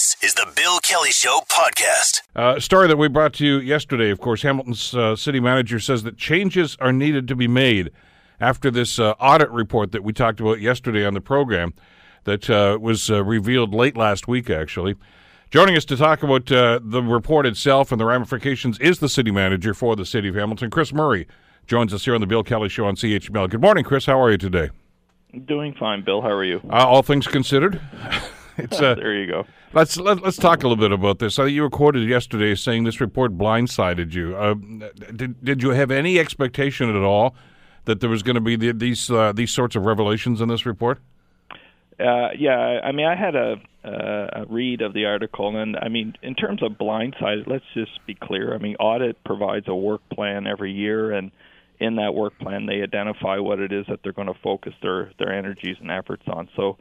This is the Bill Kelly Show podcast. Uh, story that we brought to you yesterday, of course, Hamilton's uh, city manager says that changes are needed to be made after this uh, audit report that we talked about yesterday on the program that uh, was uh, revealed late last week, actually. Joining us to talk about uh, the report itself and the ramifications is the city manager for the city of Hamilton, Chris Murray, joins us here on the Bill Kelly Show on CHML. Good morning, Chris. How are you today? Doing fine, Bill. How are you? all things considered. it's there you go. Let's let, us let us talk a little bit about this. you were quoted yesterday saying this report blindsided you. Uh, did did you have any expectation at all that there was going to be the, these uh, these sorts of revelations in this report? Uh, yeah, I mean, I had a, a read of the article, and I mean, in terms of blindsided, let's just be clear. I mean, audit provides a work plan every year, and in that work plan, they identify what it is that they're going to focus their their energies and efforts on. So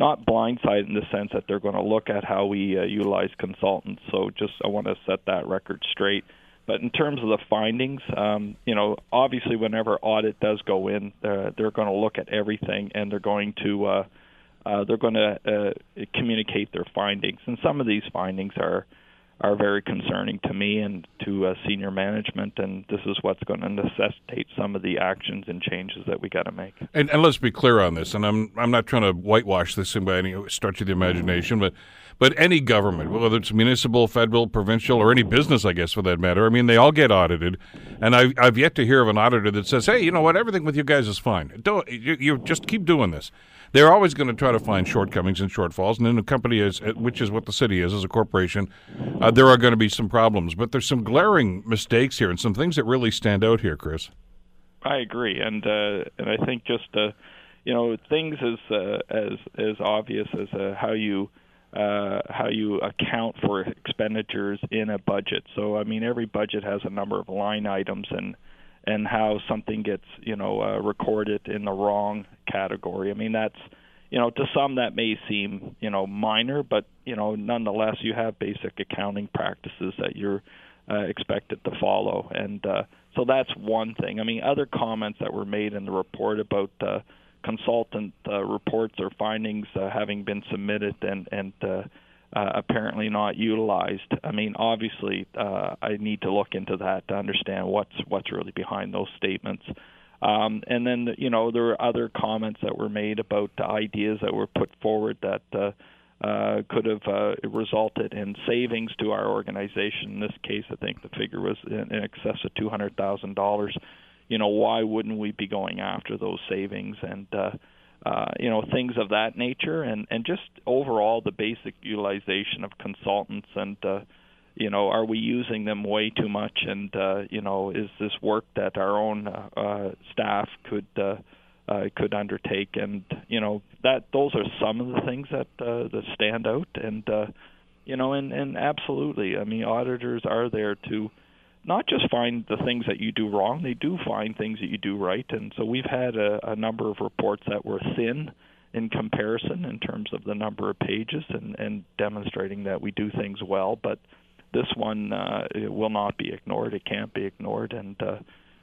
not blindsided in the sense that they're going to look at how we uh, utilize consultants. So just I want to set that record straight. But in terms of the findings, um, you know, obviously whenever audit does go in, they're, they're going to look at everything and they're going to uh, uh, they're going to uh, communicate their findings. And some of these findings are are very concerning to me and to uh, senior management, and this is what's going to necessitate some of the actions and changes that we got to make. And, and, let's be clear on this. And I'm I'm not trying to whitewash this by any stretch of the imagination, but but any government, whether it's municipal, federal, provincial, or any business, I guess for that matter, I mean, they all get audited. And I've I've yet to hear of an auditor that says, "Hey, you know what? Everything with you guys is fine. Don't you, you just keep doing this." they're always going to try to find shortcomings and shortfalls. And in a company is, uh, which is what the city is as a corporation, uh, there are going to be some problems. But there's some glaring mistakes here and some things that really stand out here, Chris. I agree, and uh, and I think just uh, you know things as uh, as as obvious as uh, how you uh, how you account for expenditures in a budget. So I mean, every budget has a number of line items, and and how something gets you know uh, recorded in the wrong category. I mean that's you know to some that may seem you know minor, but you know nonetheless you have basic accounting practices that you're uh, expected to follow, and uh, so that's one thing. I mean other comments that were made in the report about uh, consultant uh, reports or findings uh, having been submitted and and uh, apparently not utilized. I mean, obviously, I need to look into that to understand what's what's really behind those statements. Um, and then, you know, there were other comments that were made about ideas that were put forward that uh, could have uh, resulted in savings to our organization. In this case, I think the figure was in, in excess of two hundred thousand dollars. You know, why wouldn't we be going after those savings? And uh, uh, you know things of that nature, and and just overall the basic utilization of consultants and. Uh, you know, are we using them way too much? And uh, you know, is this work that our own uh, uh, staff could uh, uh, could undertake? And you know, that those are some of the things that uh, that stand out. And uh, you know, and and absolutely, I mean, auditors are there to not just find the things that you do wrong, they do find things that you do right. And so we've had a, a number of reports that were thin in comparison in terms of the number of pages and, and demonstrating that we do things well. But this one uh, will not be ignored. It can't be ignored. And, uh,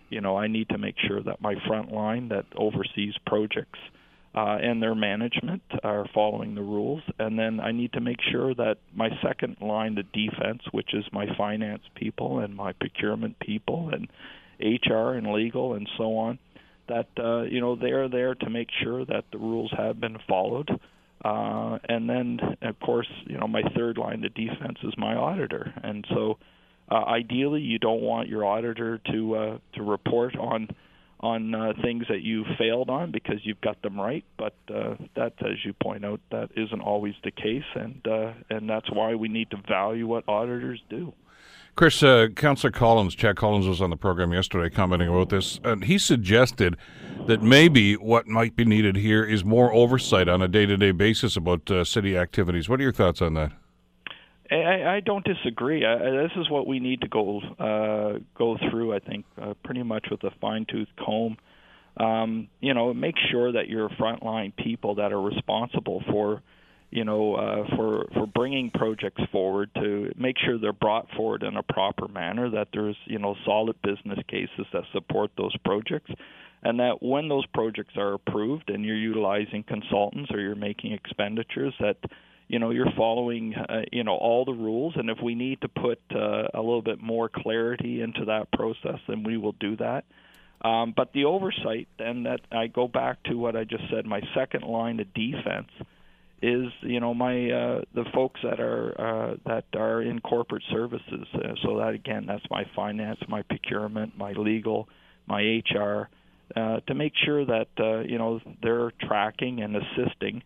you know, I need to make sure that my front line that oversees projects – uh, and their management are following the rules. And then I need to make sure that my second line of defense, which is my finance people and my procurement people and HR and legal and so on, that uh, you know they're there to make sure that the rules have been followed. Uh, and then, of course, you know my third line of defense is my auditor, and so uh, ideally you don't want your auditor to uh, to report on on uh, things that you failed on because you've got them right. But uh, that, as you point out, that isn't always the case, and uh, and that's why we need to value what auditors do. Chris, uh, Councillor Collins, Chad Collins was on the program yesterday commenting about this, and he suggested that maybe what might be needed here is more oversight on a day-to-day basis about uh, city activities. What are your thoughts on that? I, I don't disagree. I, this is what we need to go uh, go through. I think uh, pretty much with a fine tooth comb. Um, you know, make sure that your frontline people that are responsible for, you know, uh, for for bringing projects forward to make sure they're brought forward in a proper manner. That there's you know solid business cases that support those projects, and that when those projects are approved and you're utilizing consultants or you're making expenditures that you know you're following uh, you know all the rules. And if we need to put uh, a little bit more clarity into that process then we will do that. Um, but the oversight and that I go back to what I just said my second line of defense is you know my uh, the folks that are uh, that are in corporate services. Uh, so that again that's my finance my procurement my legal my HR uh, to make sure that uh, you know they're tracking and assisting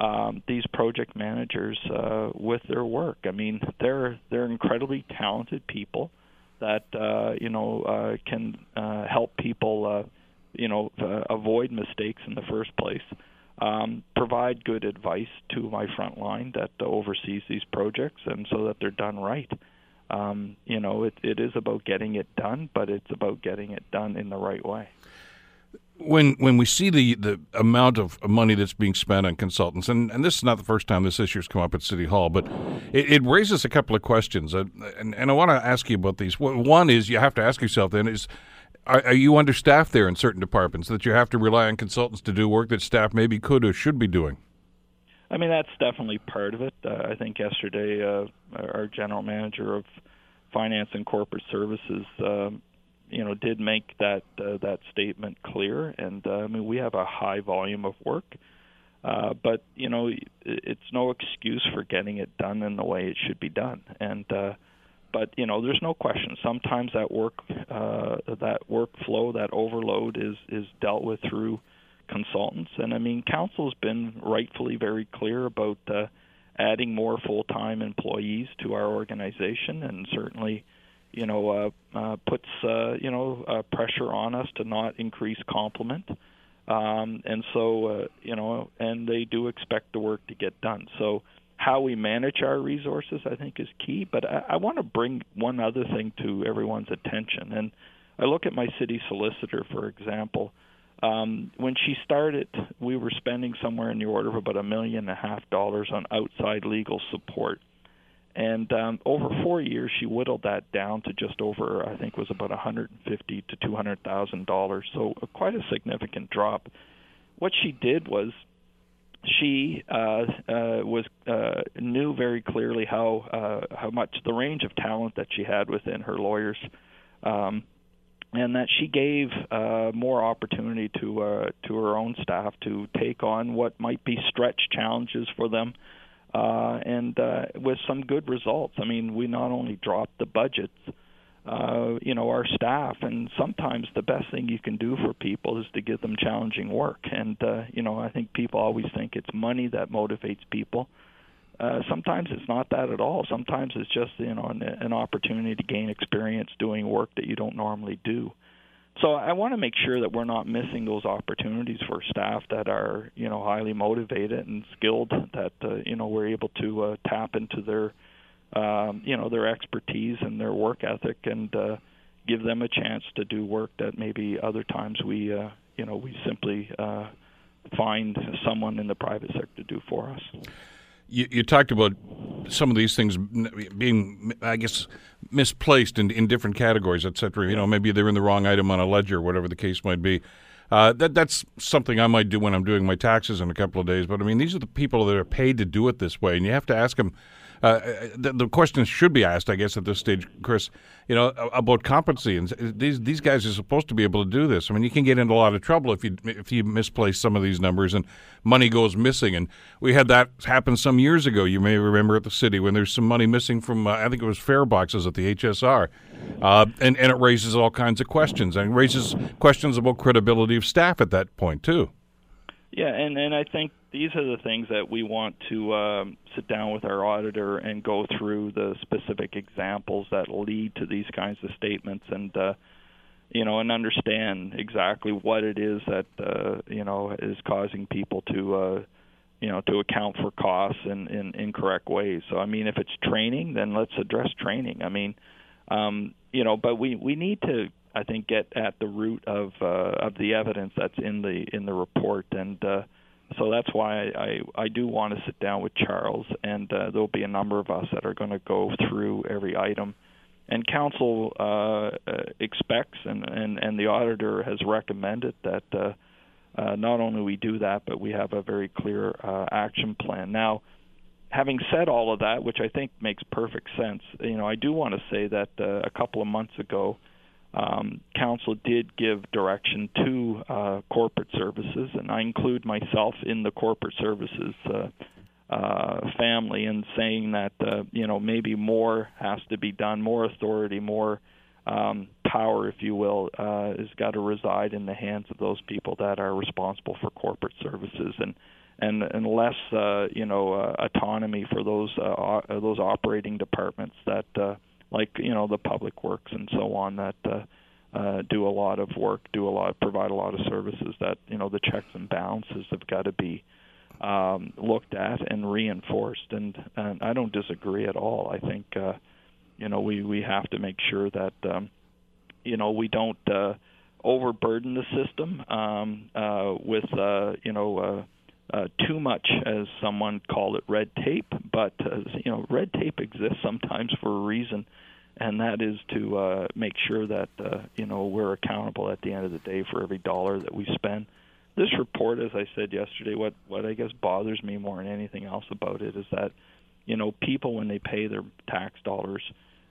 um, these project managers uh, with their work. I mean, they're they're incredibly talented people that uh, you know uh, can uh, help people uh, you know uh, avoid mistakes in the first place. Um, provide good advice to my front line that oversees these projects, and so that they're done right. Um, you know, it, it is about getting it done, but it's about getting it done in the right way when when we see the, the amount of money that's being spent on consultants, and, and this is not the first time this issue has come up at City Hall, but it, it raises a couple of questions, uh, and, and I want to ask you about these. One is you have to ask yourself then is are, are, you understaffed there in certain departments that you have to rely on consultants to do work that staff maybe could or should be doing? I mean that's definitely part of it. Uh, I think yesterday uh, our general manager of finance and corporate services um, you know did make that uh, that statement clear. And uh, I mean we have a high volume of work, uh, but you know it's no excuse for getting it done in the way it should be done. And uh, but you know there's no question. Sometimes that work uh, that workflow that overload is is dealt with through consultants. And I mean council's been rightfully very clear about. Uh, adding more full-time employees to our organization and certainly you know, uh, uh, puts uh, you know uh, pressure on us to not increase complement, um, and so uh, you know, and they do expect the work to get done. So how we manage our resources, I think, is key. But I, I want to bring one other thing to everyone's attention, and I look at my city solicitor, for example. Um, when she started, we were spending somewhere in the order of about a million and a half dollars on outside legal support and um, over four years, she whittled that down to just over, I think, was about 150 to 200 thousand dollars. So uh, quite a significant drop. What she did was she uh, uh, was uh, knew very clearly how uh, how much the range of talent that she had within her lawyers, um, and that she gave uh, more opportunity to uh, to her own staff to take on what might be stretch challenges for them uh, and uh, with some good results. I mean, we not only dropped the budgets, uh, you know, our staff, and sometimes the best thing you can do for people is to give them challenging work. And uh, you know, I think people always think it's money that motivates people. Uh, sometimes it's not that at all. Sometimes it's just you know an, an opportunity to gain experience doing work that you don't normally do. So I want to make sure that we're not missing those opportunities for staff that are, you know, highly motivated and skilled. That uh, you know we're able to uh, tap into their, um, you know, their expertise and their work ethic, and uh, give them a chance to do work that maybe other times we, uh, you know, we simply uh, find someone in the private sector to do for us. You, you talked about some of these things being, I guess, misplaced in, in different categories, et cetera. You know, maybe they're in the wrong item on a ledger, whatever the case might be. Uh, that that's something I might do when I'm doing my taxes in a couple of days. But I mean, these are the people that are paid to do it this way, and you have to ask them uh, the, the question should be asked, I guess, at this stage, Chris. You know, about competency, and these these guys are supposed to be able to do this. I mean, you can get into a lot of trouble if you if you misplace some of these numbers and money goes missing. And we had that happen some years ago. You may remember at the city when there's some money missing from uh, I think it was fare boxes at the HSR, uh, and and it raises all kinds of questions and raises questions about credibility of staff at that point too. Yeah, and and I think these are the things that we want to um, sit down with our auditor and go through the specific examples that lead to these kinds of statements and uh, you know and understand exactly what it is that uh, you know is causing people to uh, you know to account for costs in, in incorrect ways. So I mean, if it's training, then let's address training. I mean, um, you know, but we we need to I think get at the root of uh, of the evidence that's in the in the report and. Uh, so that's why I, I I do want to sit down with Charles, and uh, there'll be a number of us that are going to go through every item. And council uh, uh, expects, and, and, and the auditor has recommended that uh, uh, not only we do that, but we have a very clear uh, action plan. Now, having said all of that, which I think makes perfect sense, you know, I do want to say that uh, a couple of months ago, um, council did give direction to uh, corporate services, and I include myself in the corporate services uh, uh, family, in saying that uh, you know maybe more has to be done, more authority, more um, power, if you will, uh, has got to reside in the hands of those people that are responsible for corporate services, and and and less uh, you know autonomy for those those operating departments that. Like you know the public works and so on that uh, uh, do a lot of work, do a lot, provide a lot of services. That you know the checks and balances have got to be um, looked at and reinforced. And, and I don't disagree at all. I think uh, you know we we have to make sure that um, you know we don't uh, overburden the system um, uh, with uh, you know. Uh, uh, too much, as someone called it, red tape. But uh, you know, red tape exists sometimes for a reason, and that is to uh, make sure that uh, you know we're accountable at the end of the day for every dollar that we spend. This report, as I said yesterday, what what I guess bothers me more than anything else about it is that you know people when they pay their tax dollars,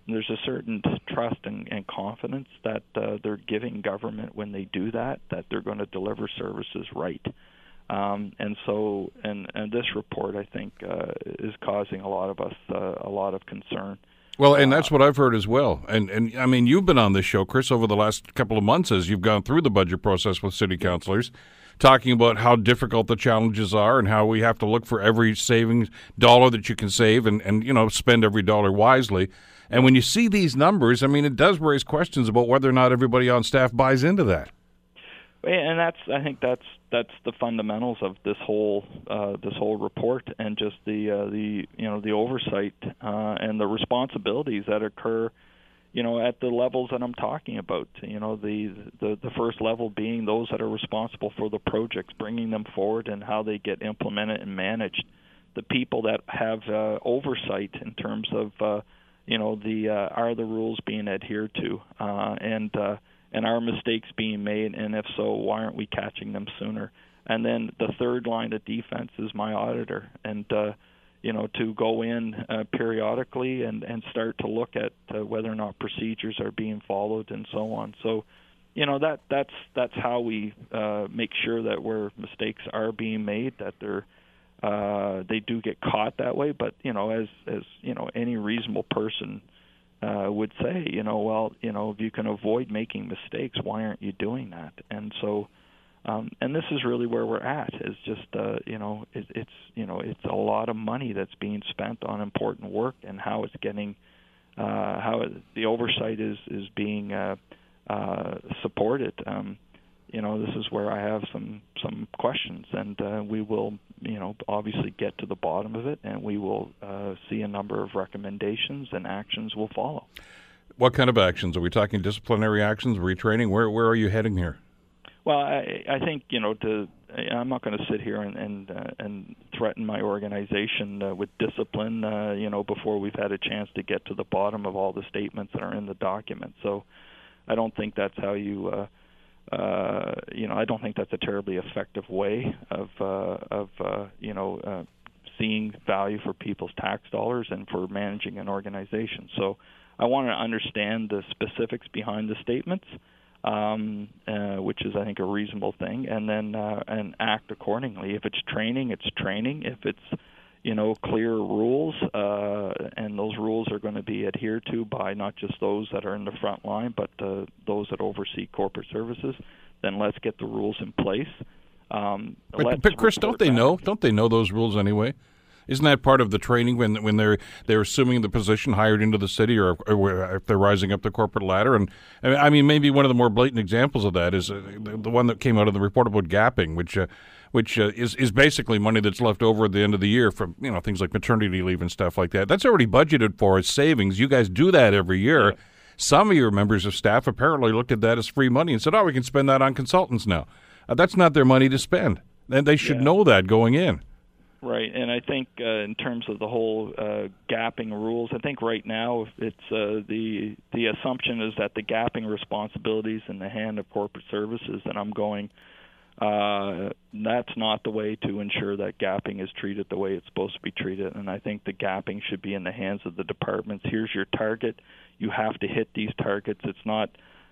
there's a certain trust and, and confidence that uh, they're giving government when they do that, that they're going to deliver services right. Um, and so, and, and this report, I think, uh, is causing a lot of us uh, a lot of concern. Well, and that's what I've heard as well. And and I mean, you've been on this show, Chris, over the last couple of months as you've gone through the budget process with city councilors, talking about how difficult the challenges are and how we have to look for every savings dollar that you can save and and you know spend every dollar wisely. And when you see these numbers, I mean, it does raise questions about whether or not everybody on staff buys into that. And that's I think that's that's the fundamentals of this whole uh, this whole report and just the uh, the you know the oversight uh, and the responsibilities that occur you know at the levels that I'm talking about you know the, the the first level being those that are responsible for the projects bringing them forward and how they get implemented and managed. The people that have uh, oversight in terms of uh, you know the uh, are the rules being adhered to uh, and uh, and are mistakes being made and if so why aren't we catching them sooner? And then the third line of defense is my auditor. And uh you know to go in uh, periodically and and start to look at uh, whether or not procedures are being followed and so on. So you know that that's that's how we uh make sure that where mistakes are being made that they're uh they do get caught that way. But you know as as you know any reasonable person uh, would say, you know, well, you know, if you can avoid making mistakes, why aren't you doing that? And so, um, and this is really where we're at. Is just, uh, you know, it, it's, you know, it's a lot of money that's being spent on important work, and how it's getting, uh, how it, the oversight is is being uh, uh, supported. Um, you know, this is where I have some some questions, and uh, we will, you know, obviously get to the bottom of it, and we will uh, see a number of recommendations and actions will follow. What kind of actions are we talking? Disciplinary actions, retraining? Where where are you heading here? Well, I, I think you know to. I'm not going to sit here and and, uh, and threaten my organization uh, with discipline, uh, you know, before we've had a chance to get to the bottom of all the statements that are in the document. So, I don't think that's how you uh, you know, I don't think that's a terribly effective way of uh, of uh, you know uh, seeing value for people's tax dollars and for managing an organization. So I want to understand the specifics behind the statements, um, uh, which is I think a reasonable thing, and then uh, and act accordingly. If it's training, it's training. If it's you know clear rules uh, and those rules are going to be adhered to by not just those that are in the front line but uh, those that oversee corporate services. Then let's get the rules in place. Um, but, but Chris don't they know? Don't they know those rules anyway? Isn't that part of the training when when they're they're assuming the position hired into the city, or, or if they're rising up the corporate ladder? And I mean, maybe one of the more blatant examples of that is uh, the, the, one that came out of the report about gapping, which uh, which uh, is is basically money that's left over at the end of the year from you know things like maternity leave and stuff like that. That's already budgeted for as savings. You guys do that every year. Yeah. Some of your members of staff apparently looked at that as free money and said, "Oh, we can spend that on consultants now." Uh, that's not their money to spend, and they should yeah. know that going in. Right, and I think uh, in terms of the whole uh, gapping rules, I think right now it's uh, the the assumption is that the gapping responsibilities in the hand of corporate services, and I'm going uh, that's not the way to ensure that gapping is treated the way it's supposed to be treated. And I think the gapping should be in the hands of the departments. Here's your target. You have to hit these targets. It's not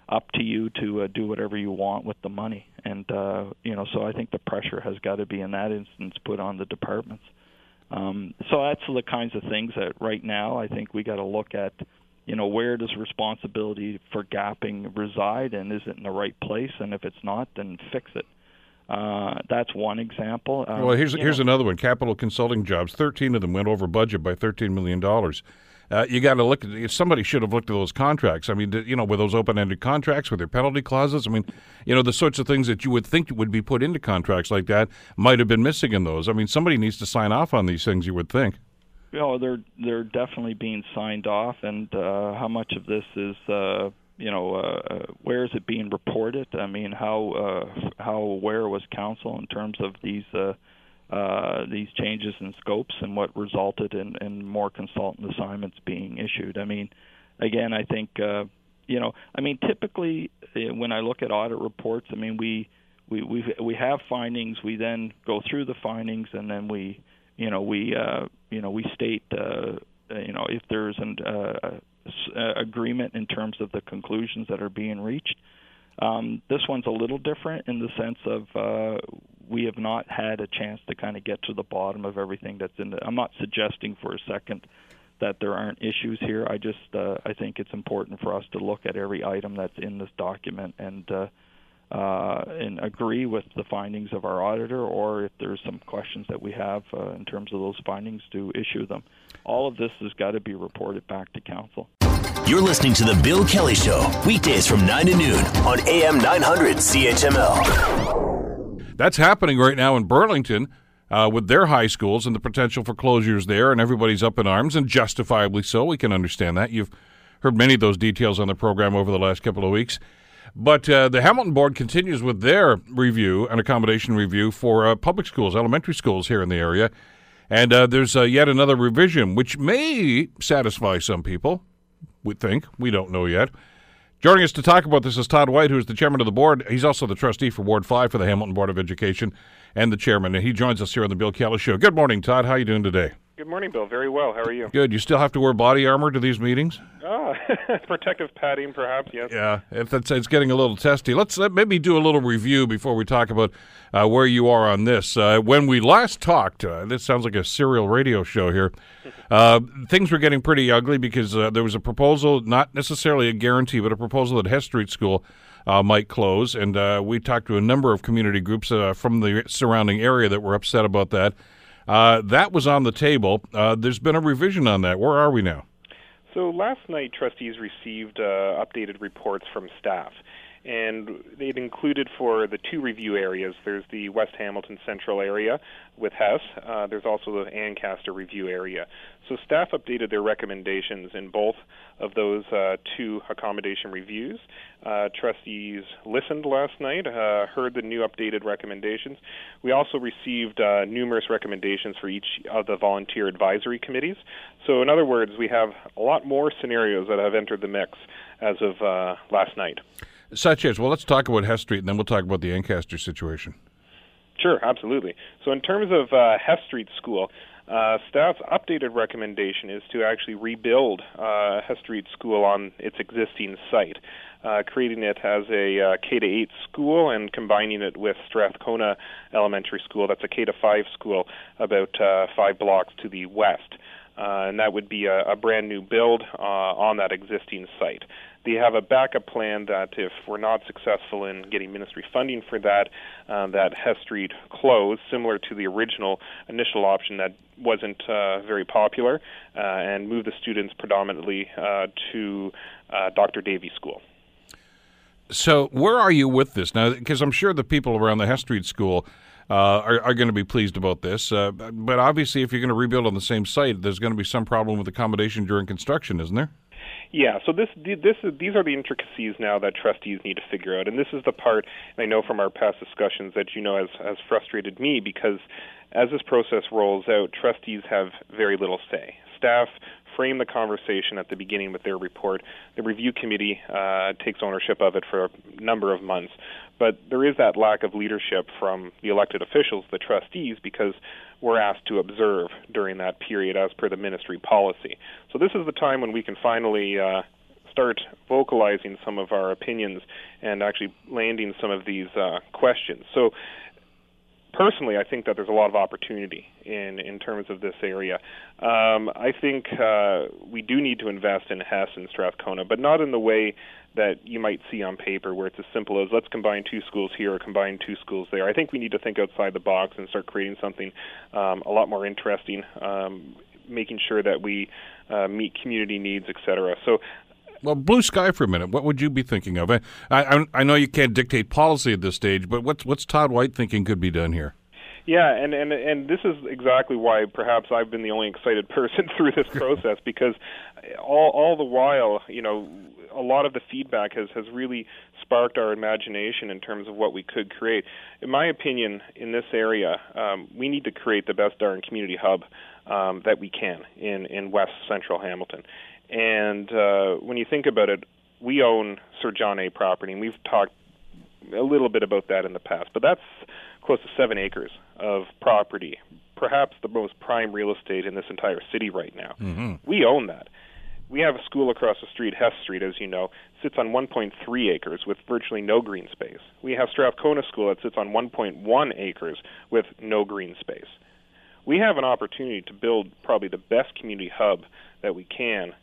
up to you to uh, do whatever you want with the money. And uh, you know, so I think the pressure has got to be in that instance put on the departments. Um, so that's the kinds of things that right now I think we got to look at. You know, where does responsibility for gapping reside, and is it in the right place? And if it's not, then fix it. Uh, that's one example. Um, well, here's here's know. another one. Capital consulting jobs. Thirteen of them went over budget by thirteen million dollars. Uh, you got to look at somebody should have looked at those contracts. I mean, you know, with those open-ended contracts with their penalty clauses. I mean, you know, the sorts of things that you would think would be put into contracts like that might have been missing in those. I mean, somebody needs to sign off on these things. You would think. You know, they're they're definitely being signed off, and uh, how much of this is. Uh, you know, uh, where is it being reported? I mean, how uh, how aware was council in terms of these uh, uh, these changes in scopes and what resulted in, in more consultant assignments being issued. I mean, again, I think uh, you know, I mean, typically uh, when I look at audit reports, I mean, we we we we have findings. We then go through the findings, and then we you know we uh, you know we state uh, you know if there's an uh, agreement in terms of the conclusions that are being reached. Um, this one's a little different in the sense of uh, we have not had a chance to kind of get to the bottom of everything that's in it. I'm not suggesting for a second that there aren't issues here. I just uh, I think it's important for us to look at every item that's in this document and uh, uh, and agree with the findings of our auditor, or if there's some questions that we have uh, in terms of those findings, to issue them. All of this has got to be reported back to council. You're listening to The Bill Kelly Show, weekdays from 9 to noon on AM 900 CHML. That's happening right now in Burlington. Uh, with their high schools and the potential for closures there, and everybody's up in arms, and justifiably so. We can understand that. You've heard many of those details on the program over the last couple of weeks. But uh, the Hamilton Board continues with their review, an accommodation review for uh, public schools, elementary schools here in the area. And uh, there's uh, yet another revision, which may satisfy some people we think. We don't know yet. Joining us to talk about this is Todd White, who is the chairman of the board. He's also the trustee for Ward 5 for the Hamilton Board of Education and the chairman. And he joins us here on the Bill Kelly Show. Good morning, Todd. How are you doing today? Good morning, Bill. Very well. How are you? Good. You still have to wear body armor to these meetings? Ah, protective padding, perhaps. Yes. Yeah, if it's, it's getting a little testy. Let's let, maybe do a little review before we talk about uh, where you are on this. Uh, when we last talked, uh, this sounds like a serial radio show here. Uh, things were getting pretty ugly because uh, there was a proposal, not necessarily a guarantee, but a proposal that Hess Street School. Uh, might close. And uh, we talked to a number of community groups uh, from the surrounding area that were upset about that. Uh, that was on the table. Uh, there's been a revision on that. Where are we now? So last night, trustees received uh, updated reports from staff and it included for the two review areas. There's the West Hamilton Central area with Hess. Uh, there's also the Ancaster review area. So staff updated their recommendations in both of those uh, two accommodation reviews. Uh, trustees listened last night, uh, heard the new updated recommendations. We also received uh, numerous recommendations for each of the volunteer advisory committees. So, in other words, we have a lot more scenarios that have entered the mix as of uh, last night. Such as, well, let's talk about Hess Street and then we'll talk about the Ancaster situation. Sure, absolutely. So, in terms of uh, Hess Street School, uh, staff's updated recommendation is to actually rebuild uh, Hess Street School on its existing site, uh, creating it as a uh, K to 8 school and combining it with Strathcona Elementary School. That's a K to 5 school about uh, five blocks to the west. Uh, and that would be a, a brand new build on that existing site. They have a backup plan that if we're not successful in getting ministry funding for that, uh, that Hess Street close, similar to the original initial option that wasn't uh, very popular, uh, and move the students predominantly uh, to uh, Dr. Davey School. So, where are you with this now? Because I'm sure the people around the Hess Street School uh, are, are going to be pleased about this. Uh, but obviously, if you're going to rebuild on the same site, there's going to be some problem with accommodation during construction, isn't there? Yeah, so this this is, these are the intricacies now that trustees need to figure out, and this is the part I know from our past discussions that you know has has frustrated me because as this process rolls out, trustees have very little say. Staff frame the conversation at the beginning with their report. The review committee uh, takes ownership of it for a number of months, but there is that lack of leadership from the elected officials, the trustees, because we're asked to observe during that period as per the ministry policy. So this is the time when we can finally uh, start vocalizing some of our opinions and actually landing some of these uh, questions. So personally, I think that there's a lot of opportunity in in terms of this area. Um, I think uh, we do need to invest in Hess and Strathcona, but not in the way that you might see on paper, where it's as simple as let's combine two schools here or combine two schools there. I think we need to think outside the box and start creating something um, a lot more interesting, um, making sure that we uh, meet community needs, etc. So well, blue sky for a minute. What would you be thinking of? I, I, I know you can't dictate policy at this stage, but what's what's Todd White thinking could be done here? Yeah, and, and and this is exactly why perhaps I've been the only excited person through this process because all all the while, you know, a lot of the feedback has has really sparked our imagination in terms of what we could create. In my opinion, in this area, um, we need to create the best darn community hub um, that we can in in West Central Hamilton. And uh, when you think about it, we own Sir John A. property, and we've talked a little bit about that in the past, but that's close to seven acres of property, perhaps the most prime real estate in this entire city right now. Mm-hmm. We own that. We have a school across the street, Hess Street, as you know, sits on 1.3 acres with virtually no green space. We have Strathcona School that sits on 1.1 acres with no green space. We have an opportunity to build probably the best community hub that we can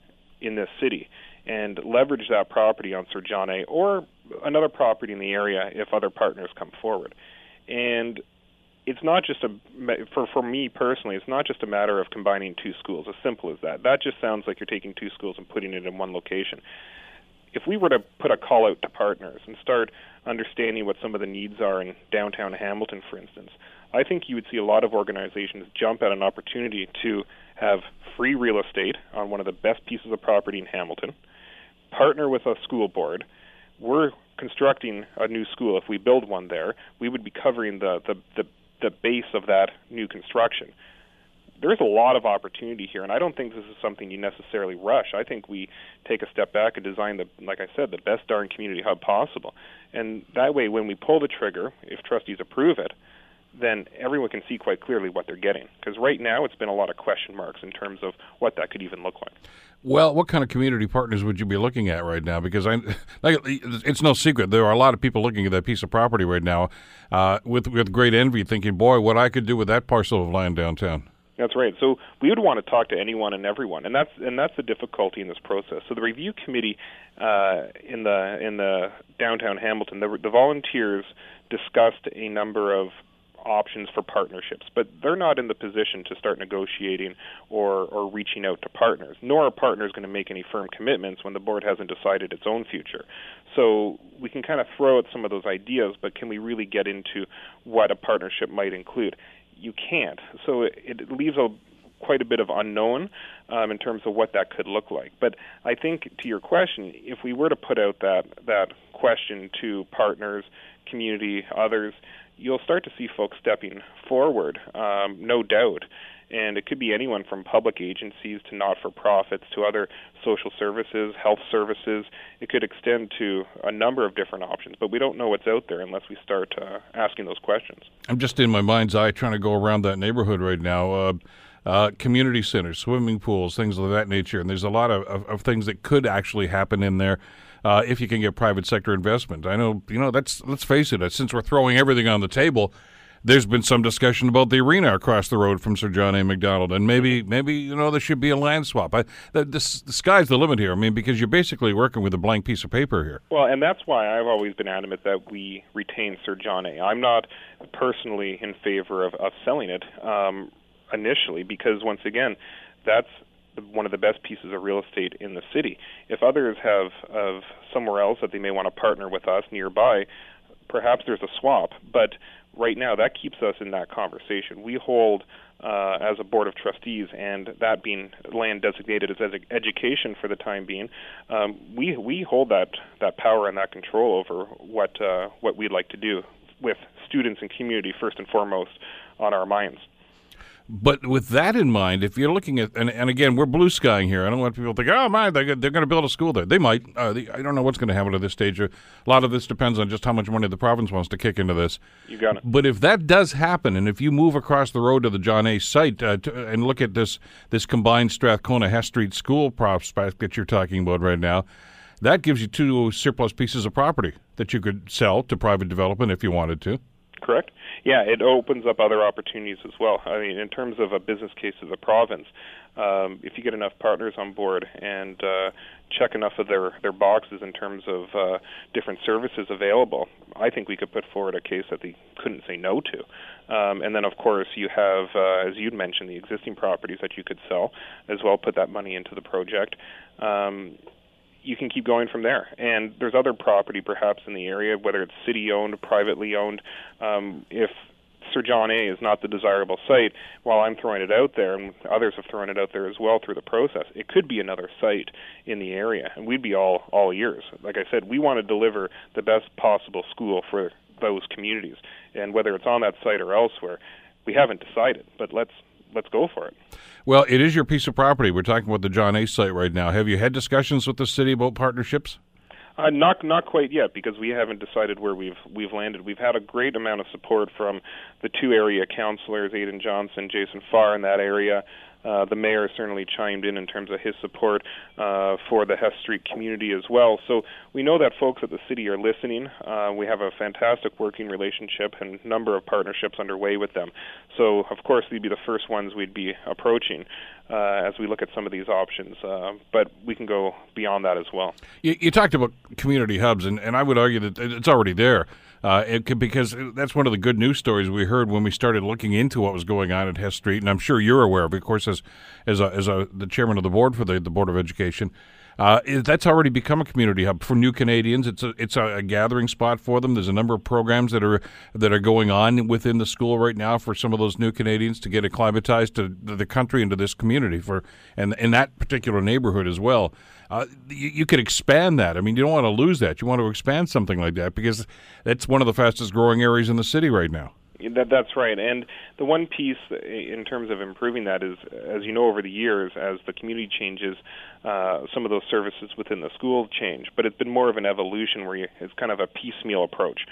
in this city and leverage that property on Sir John A. or another property in the area if other partners come forward. And it's not just a for for me personally it's not just a matter of combining two schools as simple as that that just sounds like you're taking two schools and putting it in one location if we were to put a call out to partners and start understanding what some of the needs are in downtown Hamilton for instance I think you would see a lot of organizations jump at an opportunity to have free real estate on one of the best pieces of property in Hamilton, partner with a school board. We're constructing a new school. If we build one there, we would be covering the, the, the, the base of that new construction. There's a lot of opportunity here, and I don't think this is something you necessarily rush. I think we take a step back and design the, like I said, the best darn community hub possible. And that way, when we pull the trigger, if trustees approve it, then everyone can see quite clearly what they're getting. Because right now, it's been a lot of question marks in terms of what that could even look like. Well, what kind of community partners would you be looking at right now? Because I, like, it's no secret there are a lot of people looking at that piece of property right now uh, with with great envy, thinking, "Boy, what I could do with that parcel of land downtown." That's right. So we would want to talk to anyone and everyone, and that's and that's the difficulty in this process. So the review committee uh, in the in the downtown Hamilton, the, the volunteers discussed a number of options for partnerships, but they're not in the position to start negotiating or, or reaching out to partners, nor are partners going to make any firm commitments when the board hasn't decided its own future. So we can kind of throw out some of those ideas, but can we really get into what a partnership might include? You can't. So it, it leaves a quite a bit of unknown um, in terms of what that could look like. But I think to your question, if we were to put out that that question to partners, community, others, you'll start to see folks stepping forward, um, no doubt. And it could be anyone from public agencies to not for profits to other social services, health services. It could extend to a number of different options, but we don't know what's out there unless we start uh, asking those questions. I'm just in my mind's eye trying to go around that neighborhood right now. Uh, uh, community centers, swimming pools, things of that nature. And there's a lot of, of, of things that could actually happen in there uh, if you can get private sector investment. I know, you know, that's let's face it. Since we're throwing everything on the table, there's been some discussion about the arena across the road from Sir John A. Macdonald, and maybe maybe you know there should be a land swap. I, the, the, the sky's the limit here. I mean, because you're basically working with a blank piece of paper here. Well, and that's why I've always been adamant that we retain Sir John A. I'm not personally in favor of, of selling it um, initially because once again, that's one of the best pieces of real estate in the city. If others have of somewhere else that they may want to partner with us nearby, perhaps there's a swap. But right now, that keeps us in that conversation. We hold uh, as a board of trustees, and that being land designated as ed- education for the time being, um, we we hold that that power and that control over what uh, what we'd like to do with students and community first and foremost on our minds. But with that in mind, if you're looking at, and, and again, we're blue skying here. I don't want people to think, oh, my, they're, they're going to build a school there. They might. Uh, they, I don't know what's going to happen at this stage. A lot of this depends on just how much money the province wants to kick into this. You got it. But if that does happen, and if you move across the road to the John A. site uh, to, and look at this this combined Strathcona Hess Street School prospect that you're talking about right now, that gives you two surplus pieces of property that you could sell to private development if you wanted to correct? Yeah, it opens up other opportunities as well. I mean, in terms of a business case of the province, um, if you get enough partners on board and uh, check enough of their their boxes in terms of uh, different services available, I think we could put forward a case that they couldn't say no to. Um, and then, of course, you have, uh, as you'd mentioned, the existing properties that you could sell as well. Put that money into the project. Um, you can keep going from there. And there's other property perhaps in the area, whether it's city owned, privately owned. Um, if Sir John A is not the desirable site, while I'm throwing it out there, and others have thrown it out there as well through the process, it could be another site in the area, and we'd be all all ears. Like I said, we want to deliver the best possible school for those communities, and whether it's on that site or elsewhere, we haven't decided. But let's let's go for it. Well, it is your piece of property. We're talking about the John A. site right now. Have you had discussions with the city about partnerships? Uh, not not quite yet because we haven't decided where we've we've landed. We've had a great amount of support from the two area councillors, Aidan Johnson, Jason Farr in that area. Uh, the mayor certainly chimed in in terms of his support uh, for the Hess Street community as well. So we know that folks at the city are listening. Uh, we have a fantastic working relationship and number of partnerships underway with them. So of course they'd be the first ones we'd be approaching uh, as we look at some of these options. Uh, but we can go beyond that as well. You, you talked about community hubs, and, and I would argue that it's already there. Uh, it because that's one of the good news stories we heard when we started looking into what was going on at Hess Street, and I'm sure you're aware of, of course, as as a, as a, the chairman of the board for the, the Board of Education. Uh, that's already become a community hub for new Canadians. It's a it's a, a, gathering spot for them. There's a number of programs that are that are going on within the school right now for some of those new Canadians to get acclimatized to the country and to this community for and in that particular neighborhood as well. Uh, you, you, could expand that. I mean, you don't want to lose that. You want to expand something like that because that's one of the fastest growing areas in the city right now. That, that's right. And the one piece in terms of improving that is, as you know, over the years, as the community changes, uh, some of those services within the school change. But it's been more of an evolution where you, it's kind of a piecemeal approach.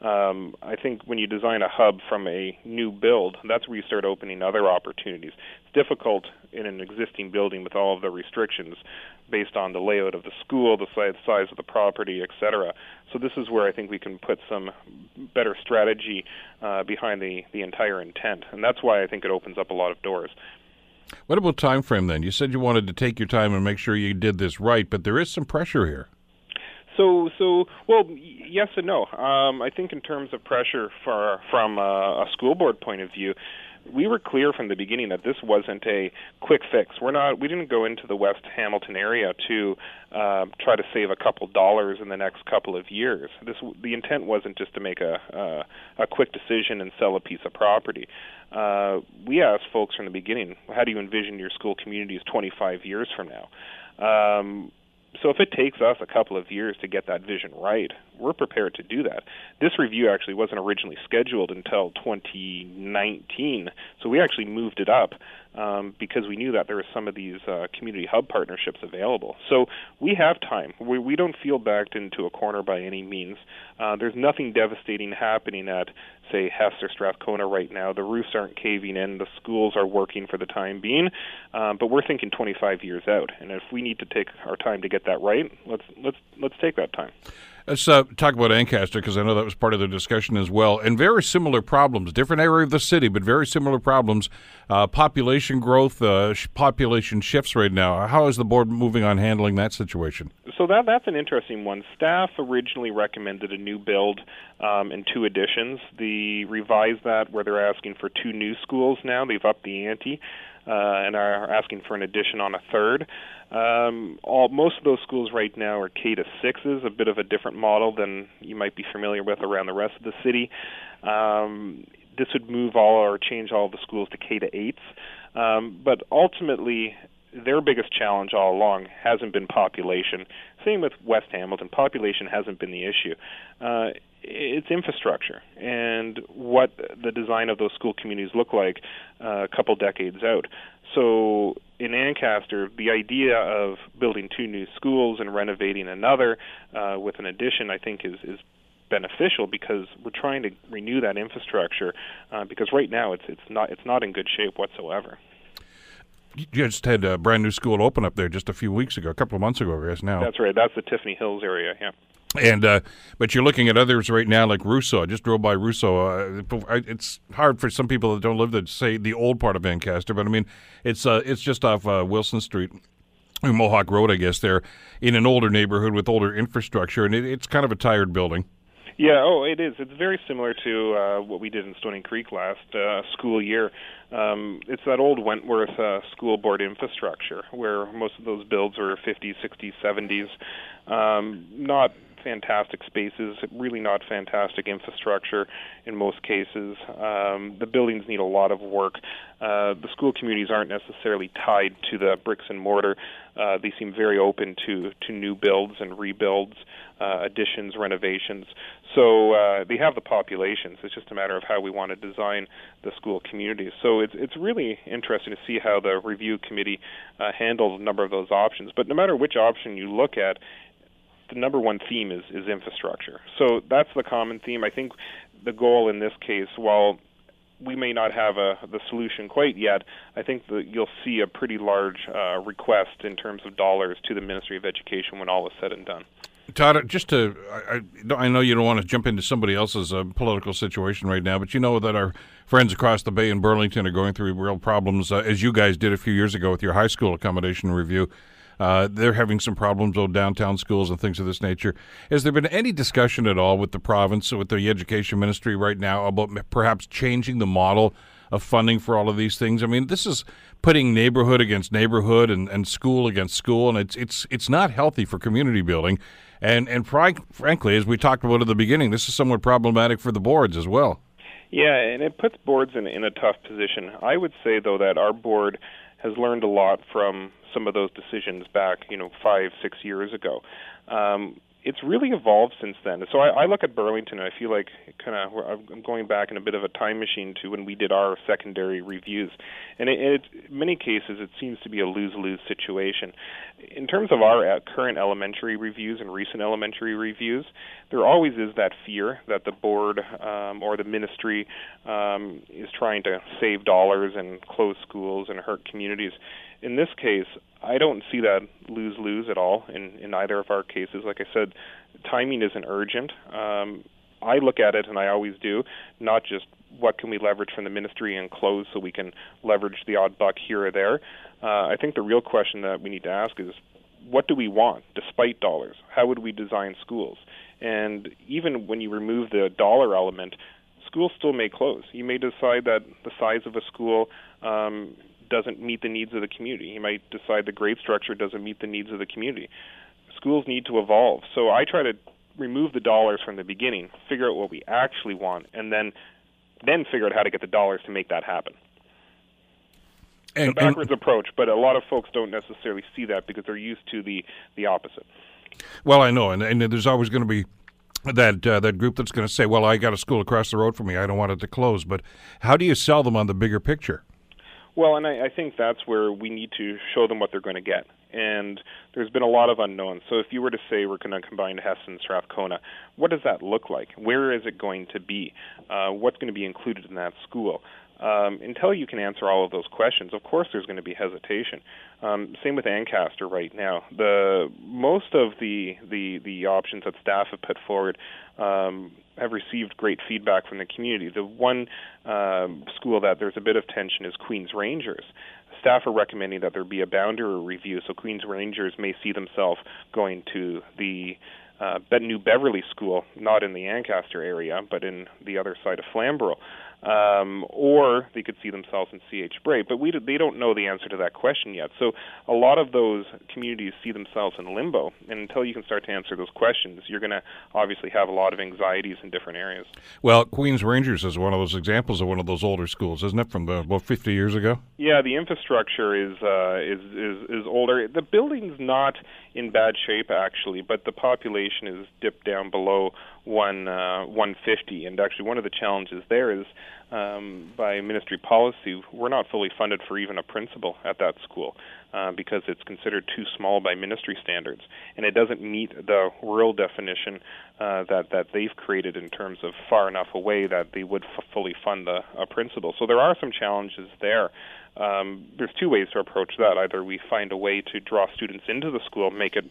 Um, I think when you design a hub from a new build, that's where you start opening other opportunities. It's difficult in an existing building with all of the restrictions based on the layout of the school, the size of the property, etc. So this is where I think we can put some better strategy uh, behind the the entire intent, and that's why I think it opens up a lot of doors. What about time frame then? You said you wanted to take your time and make sure you did this right, but there is some pressure here. So, so well, yes and no. Um, I think in terms of pressure for, from a, a school board point of view, we were clear from the beginning that this wasn't a quick fix. We're not. We didn't go into the West Hamilton area to uh, try to save a couple dollars in the next couple of years. This the intent wasn't just to make a uh, a quick decision and sell a piece of property. Uh, we asked folks from the beginning, how do you envision your school communities 25 years from now? Um, so if it takes us a couple of years to get that vision right, we're prepared to do that. This review actually wasn't originally scheduled until 2019, so we actually moved it up um, because we knew that there were some of these uh, community hub partnerships available. So we have time. We, we don't feel backed into a corner by any means. Uh, there's nothing devastating happening at, say, Hess or Strathcona right now. The roofs aren't caving in. The schools are working for the time being, um, but we're thinking 25 years out. And if we need to take our time to get that right, let's let's let's take that time. Let's uh, talk about Ancaster because I know that was part of the discussion as well. And very similar problems, different area of the city, but very similar problems. Uh, population growth, uh, sh- population shifts right now. How is the board moving on handling that situation? So that that's an interesting one. Staff originally recommended a new build um, and two additions. The revised that where they're asking for two new schools now. They've upped the ante and are asking for an addition on a third. Um, all most of those schools right now are K to sixes, a bit of a different model than you might be familiar with around the rest of the city. Um, this would move all or change all the schools to K to eights, um, but ultimately their biggest challenge all along hasn't been population. Same with West Hamilton, population hasn't been the issue. Uh, it's infrastructure and what the design of those school communities look like uh, a couple decades out. So in Ancaster, the idea of building two new schools and renovating another uh, with an addition, I think, is is beneficial because we're trying to renew that infrastructure uh, because right now it's it's not it's not in good shape whatsoever. You just had a brand new school open up there just a few weeks ago, a couple of months ago, I guess now. That's right. That's the Tiffany Hills area. Yeah. And uh, but you're looking at others right now, like Rousseau. I just drove by Rousseau. Uh, it's hard for some people that don't live there to say the old part of Ancaster, but I mean, it's uh, it's just off uh, Wilson Street, Mohawk Road, I guess. There, in an older neighborhood with older infrastructure, and it, it's kind of a tired building. Yeah, oh, it is. It's very similar to uh, what we did in Stoney Creek last uh, school year. Um, it's that old Wentworth uh, school board infrastructure where most of those builds were 50s, 60s, 70s. Um, not fantastic spaces, really not fantastic infrastructure in most cases. Um, the buildings need a lot of work. Uh, the school communities aren't necessarily tied to the bricks and mortar. Uh, they seem very open to, to new builds and rebuilds, uh, additions, renovations. So uh, they have the populations. It's just a matter of how we want to design the school communities. So it's it's really interesting to see how the review committee uh, handles a number of those options. But no matter which option you look at, the number one theme is is infrastructure. So that's the common theme. I think the goal in this case, while we may not have a the solution quite yet, I think that you'll see a pretty large uh, request in terms of dollars to the Ministry of Education when all is said and done. Todd, just to, I, I know you don't want to jump into somebody else's uh, political situation right now, but you know that our friends across the bay in Burlington are going through real problems, uh, as you guys did a few years ago with your high school accommodation review. Uh, they're having some problems with downtown schools and things of this nature. Has there been any discussion at all with the province, with the education ministry right now, about perhaps changing the model of funding for all of these things? I mean, this is putting neighborhood against neighborhood and, and school against school, and it's it's it's not healthy for community building. And and frankly, as we talked about at the beginning, this is somewhat problematic for the boards as well. Yeah, and it puts boards in in a tough position. I would say though that our board has learned a lot from some of those decisions back, you know, five, six years ago. Um, it's really evolved since then. So I, I look at Burlington and I feel like kind of I'm going back in a bit of a time machine to when we did our secondary reviews, and it, it in many cases it seems to be a lose-lose situation. In terms of our uh, current elementary reviews and recent elementary reviews, there always is that fear that the board um, or the ministry um, is trying to save dollars and close schools and hurt communities in this case, I don't see that lose lose at all in in either of our cases. Like I said, timing isn't urgent. Um, I look at it, and I always do, not just what can we leverage from the ministry and close so we can leverage the odd buck here or there. Uh, I think the real question that we need to ask is what do we want despite dollars? How would we design schools? And even when you remove the dollar element, schools still may close. You may decide that the size of a school um, doesn't meet the needs of the community. He might decide the grade structure doesn't meet the needs of the community. Schools need to evolve. So I try to remove the dollars from the beginning, figure out what we actually want, and then then figure out how to get the dollars to make that happen. And, a backwards and, approach, but a lot of folks don't necessarily see that because they're used to the the opposite. Well, I know, and, and there's always going to be that uh, that group that's going to say, "Well, I got a school across the road from me. I don't want it to close." But how do you sell them on the bigger picture? Well, and I, I think that's where we need to show them what they're going to get. And there's been a lot of unknowns. So if you were to say we're going to combine Hess and Strathcona, what does that look like? Where is it going to be? Uh, what's going to be included in that school? Um, until you can answer all of those questions, of course, there's going to be hesitation. Um, same with Ancaster right now. The most of the the the options that staff have put forward um, have received great feedback from the community. The one um, school that there's a bit of tension is Queens Rangers. Staff are recommending that there be a boundary review, so Queens Rangers may see themselves going to the uh, New Beverly School, not in the Ancaster area, but in the other side of Flamborough. Um, or they could see themselves in CH Bray. But we they don't know the answer to that question yet. So a lot of those communities see themselves in limbo, and until you can start to answer those questions, you're going to obviously have a lot of anxieties in different areas. Well, Queens Rangers is one of those examples of one of those older schools, isn't it, from the, about 50 years ago? Yeah, the infrastructure is uh, is, is is older. The building's not in bad shape actually, but the population is dipped down below one uh, 150. And actually, one of the challenges there is um, by ministry policy, we're not fully funded for even a principal at that school uh, because it's considered too small by ministry standards, and it doesn't meet the rural definition uh, that that they've created in terms of far enough away that they would f- fully fund a, a principal. So there are some challenges there um, there's two ways to approach that. Either we find a way to draw students into the school, make it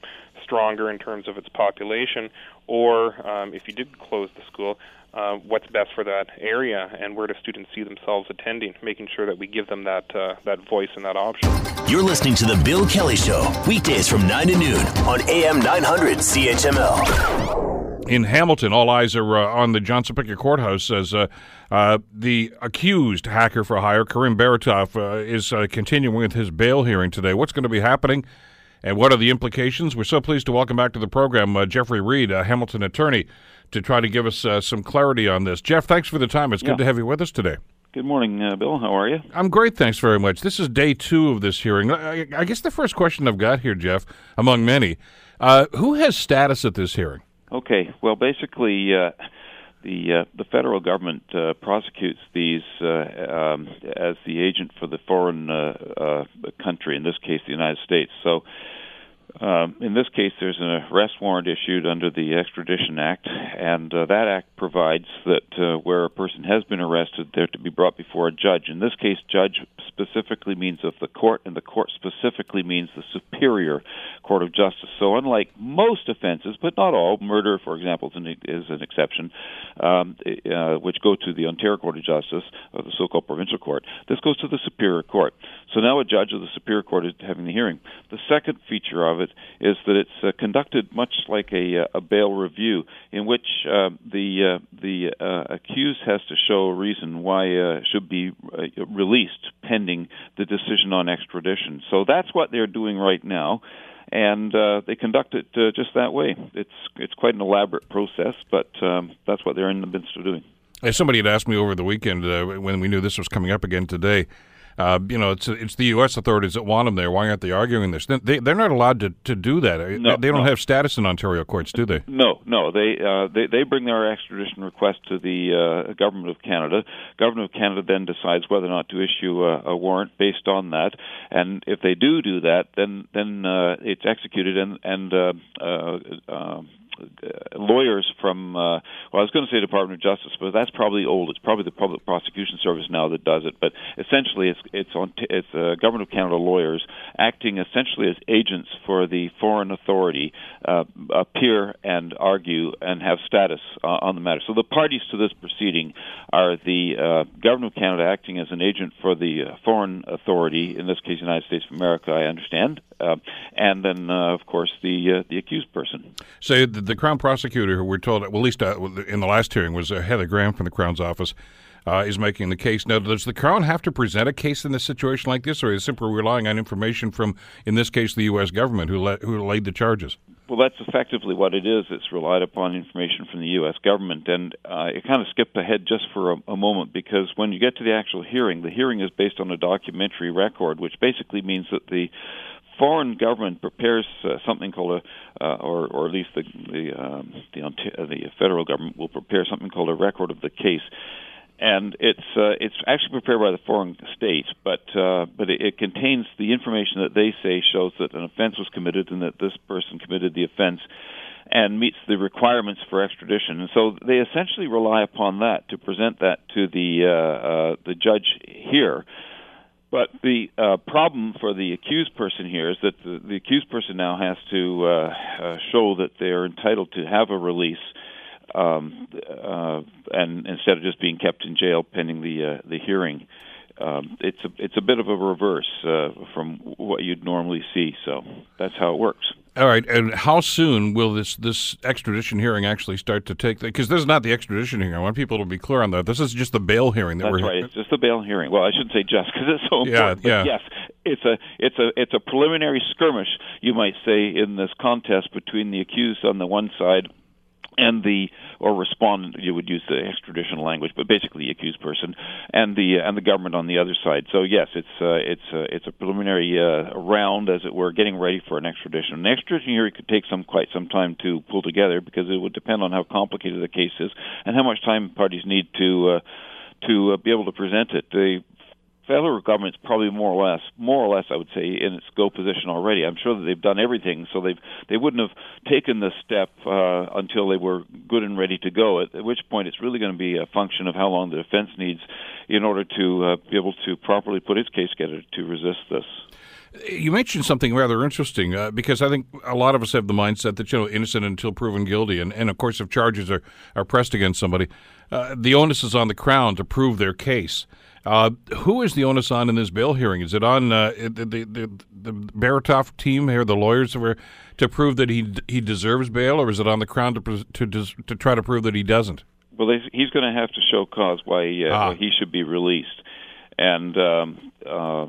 stronger in terms of its population, or um, if you did close the school, uh, what's best for that area and where do students see themselves attending, making sure that we give them that uh, that voice and that option. You're listening to the Bill Kelly Show weekdays from nine to noon on AM 900 CHML in Hamilton, all eyes are uh, on the John Sopinka Courthouse as uh, uh, the accused hacker for hire, Karim Baratov, uh, is uh, continuing with his bail hearing today. What's going to be happening and what are the implications? We're so pleased to welcome back to the program uh, Jeffrey Reed, a Hamilton attorney, to try to give us some clarity on this. Jeff, thanks for the time. It's yeah. good to have you with us today. Good morning, Bill. How are you? I'm great, thanks very much. This is day two of this hearing. I, I guess the first question I've got here, Jeff, among many, who has status at this hearing? Okay. Well, basically, uh, the uh, the federal government uh, prosecutes these uh, um, as the agent for the foreign uh, uh, country, in this case, the United States. So um, in this case, there's an arrest warrant issued under the Extradition Act, and uh, that act provides that uh, where a person has been arrested, they're to be brought before a judge. In this case, judge specifically means of the court, and the court specifically means the Superior Court of Justice. So, unlike most offenses, but not all, murder, for example, is an, is an exception, um, uh, which go to the Ontario Court of Justice, or the so-called provincial court, this goes to the Superior Court. So now a judge of the Superior Court is having the hearing. The second feature of it is that it's uh, conducted much like a, uh, a bail review, in which uh, the uh, the uh, accused has to show a reason why uh, should be uh, released pending the decision on extradition. So that's what they're doing right now and uh, they conduct it uh, just that way. It's it's quite an elaborate process, but um, that's what they're in the midst of doing. As somebody had asked me over the weekend uh, when we knew this was coming up again today, uh, you know, it's it's the U.S. authorities that want them there. Why aren't they arguing this? They they're not allowed to, to do that. No, they don't no. have status in Ontario courts, do they? No, no. They uh, they they bring their extradition request to the uh, government of Canada. Government of Canada then decides whether or not to issue a, a warrant based on that. And if they do do that, then then uh, it's executed and and uh, uh, uh, uh, lawyers from uh, well, I was going to say Department of Justice, but that's probably old. It's probably the Public Prosecution Service now that does it. But essentially, it's it's on t- it's uh, Government of Canada lawyers acting essentially as agents for the foreign authority uh, appear and argue and have status uh, on the matter. So the parties to this proceeding are the uh, Government of Canada acting as an agent for the uh, foreign authority, in this case, United States of America, I understand, uh, and then uh, of course the uh, the accused person. So the the Crown prosecutor, who we're told, well, at least uh, in the last hearing, was uh, Heather Graham from the Crown's office, uh, is making the case. Now, does the Crown have to present a case in a situation like this, or is it simply relying on information from, in this case, the U.S. government who, le- who laid the charges? Well, that's effectively what it is. It's relied upon information from the U.S. government. And uh, it kind of skipped ahead just for a, a, moment because when you get to the actual hearing, the hearing is based on a documentary record, which basically means that the foreign government prepares uh, something called a, uh, or, or at least the the, um, the the federal government will prepare something called a record of the case, and it's uh, it's actually prepared by the foreign state, but uh, but it, it contains the information that they say shows that an offense was committed and that this person committed the offense and meets the requirements for extradition. And so they essentially rely upon that to present that to the uh, uh, the judge here. But the uh, problem for the accused person here is that the, the accused person now has to uh, uh, show that they are entitled to have a release, um, uh, and instead of just being kept in jail pending the uh, the hearing. Um, it's a it's a bit of a reverse uh, from what you'd normally see. So that's how it works. All right, and how soon will this this extradition hearing actually start to take? Because this is not the extradition hearing. I want people to be clear on that. This is just the bail hearing that That's we're. right. It's just the bail hearing. Well, I shouldn't say just because it's so important. but yeah. Yes, it's a it's a it's a preliminary skirmish, you might say, in this contest between the accused on the one side and the or respondent you would use the extradition language but basically the accused person and the and the government on the other side. So yes it's uh, it's uh, it's a preliminary uh, round as it were getting ready for an extradition. An extradition hearing could take some quite some time to pull together because it would depend on how complicated the case is and how much time parties need to uh, to uh, be able to present it. The federal government's probably more or less, more or less, I would say, in its go position already. I'm sure that they've done everything, so they've they wouldn't have taken this step uh, until they were good and ready to go. At, at which point, it's really going to be a function of how long the defense needs in order to uh, be able to properly put its case together to resist this. You mentioned something rather interesting uh, because I think a lot of us have the mindset that you know innocent until proven guilty, and, and of course if charges are, are pressed against somebody, uh, the onus is on the crown to prove their case. Uh, who is the onus on in this bail hearing? Is it on uh, the, the the the Baratov team here, the lawyers were to prove that he he deserves bail, or is it on the crown to to to, to try to prove that he doesn't? Well, he's going to have to show cause why, uh, Ah. why he should be released, and um, uh,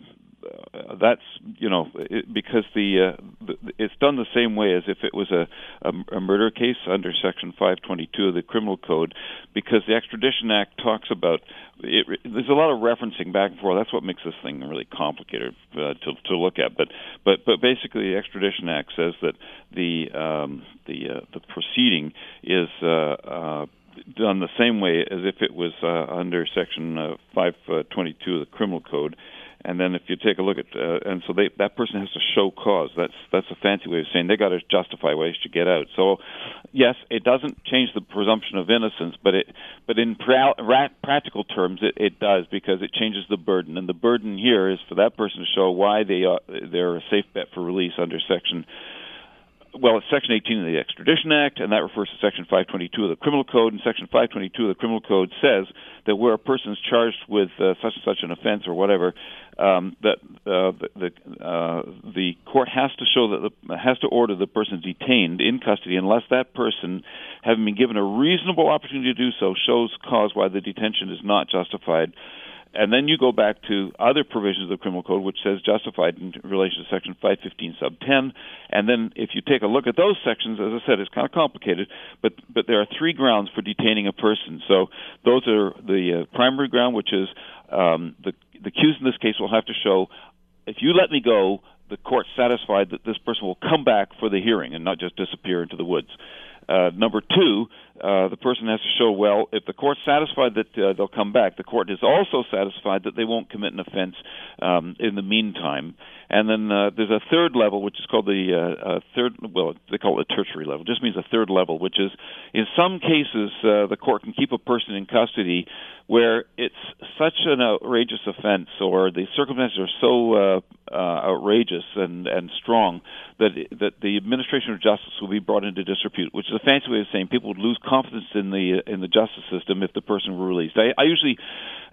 that's you know it, because the, uh, the it's done the same way as if it was a, a, a murder case under Section 522 of the Criminal Code, because the Extradition Act talks about it, there's a lot of referencing back and forth. That's what makes this thing really complicated uh, to to look at. But but but basically, the Extradition Act says that the um, the uh, the proceeding is. Uh, uh, done the same way as if it was uh, under Section uh, 522 of the Criminal Code. And then if you take a look at, uh, and so they, that person has to show cause. That's that's a fancy way of saying they got to justify ways to get out. So, yes, it doesn't change the presumption of innocence, but it, but in pra- ra- practical terms, it, it does because it changes the burden. And the burden here is for that person to show why they are they're a safe bet for release under Section well, it's Section 18 of the Extradition Act, and that refers to Section 522 of the Criminal Code. And Section 522 of the Criminal Code says that where a person is charged with uh, such and such an offense or whatever, um, that uh, the the, uh, the court has to show that the, has to order the person detained in custody unless that person, having been given a reasonable opportunity to do so, shows cause why the detention is not justified. And then you go back to other provisions of the criminal code, which says justified in relation to section 515 sub 10. And then if you take a look at those sections, as I said, it's kind of complicated, but but there are three grounds for detaining a person. So those are the uh, primary ground, which is um, the the accused in this case will have to show if you let me go, the court satisfied that this person will come back for the hearing and not just disappear into the woods. Uh, number two, uh, the person has to show, well, if the court's satisfied that uh, they'll come back, the court is also satisfied that they won't commit an offense um, in the meantime. And then uh, there's a third level, which is called the uh, uh, third, well, they call it a tertiary level. It just means a third level, which is in some cases uh, the court can keep a person in custody where it's such an outrageous offense or the circumstances are so uh, uh, outrageous and, and strong that that the administration of justice will be brought into disrepute, which is a fancy way of saying people would lose confidence in the in the justice system if the person were released. I, I usually,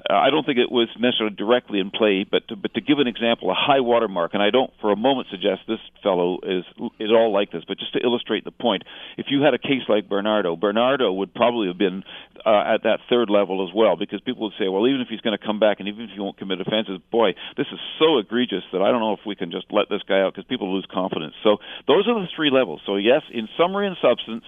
uh, I don't think it was necessarily directly in play, but to, but to give an example, a high watermark, and I don't for a moment suggest this fellow is is all like this, but just to illustrate the point, if you had a case like Bernardo, Bernardo would probably have been uh, at that third level as well, because people would say, well, even if he's going to come back and even if he won't commit offenses, boy, this is so egregious that I don't know if we can just let this guy out because people lose confidence. So those are the three levels. So yes, in summary and substance,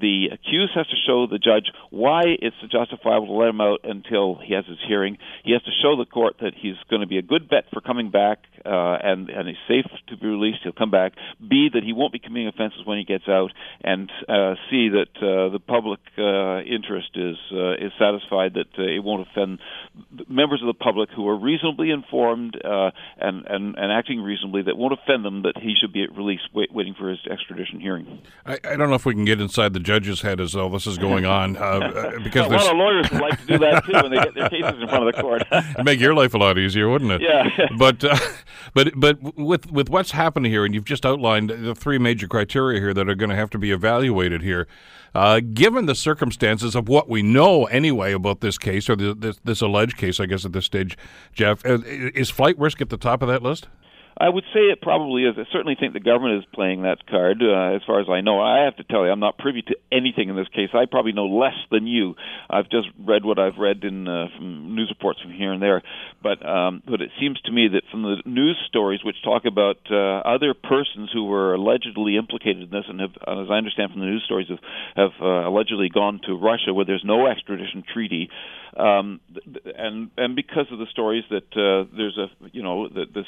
the accused has to show the judge why it's justifiable to let him out until he has his hearing. He has to show the court that he's going to be a good bet for coming back uh, and and he's safe to be released. He'll come back. B that he won't be committing offenses when he gets out, and uh, C that uh, the public uh, interest is uh, is satisfied that uh, it won't offend members of the public who are reasonably informed uh, and, and and acting reasonably that won't offend them. That he should be released, wait, waiting for his extradition hearing. I, I don't know if we can get inside the judge's head as all this is going on, uh, uh, because a lot of lawyers would like to do that too when they get their cases in front of the court. It'd make your life a lot easier, wouldn't it? Yeah. but uh, but but with with what's happening here, and you've just outlined the three major criteria here that are going to have to be evaluated here. Uh, given the circumstances of what we know anyway about this case or the, this, this alleged case, I guess at this stage, Jeff, uh, is flight risk at the top of that list? I would say it probably is. I certainly think the government is playing that card. Uh, as far as I know, I have to tell you, I'm not privy to anything in this case. I probably know less than you. I've just read what I've read in uh, from news reports from here and there. But um, but it seems to me that from the news stories which talk about uh, other persons who were allegedly implicated in this, and have, as I understand from the news stories, have have uh, allegedly gone to Russia where there's no extradition treaty. Um, and and because of the stories that uh, there's a you know that this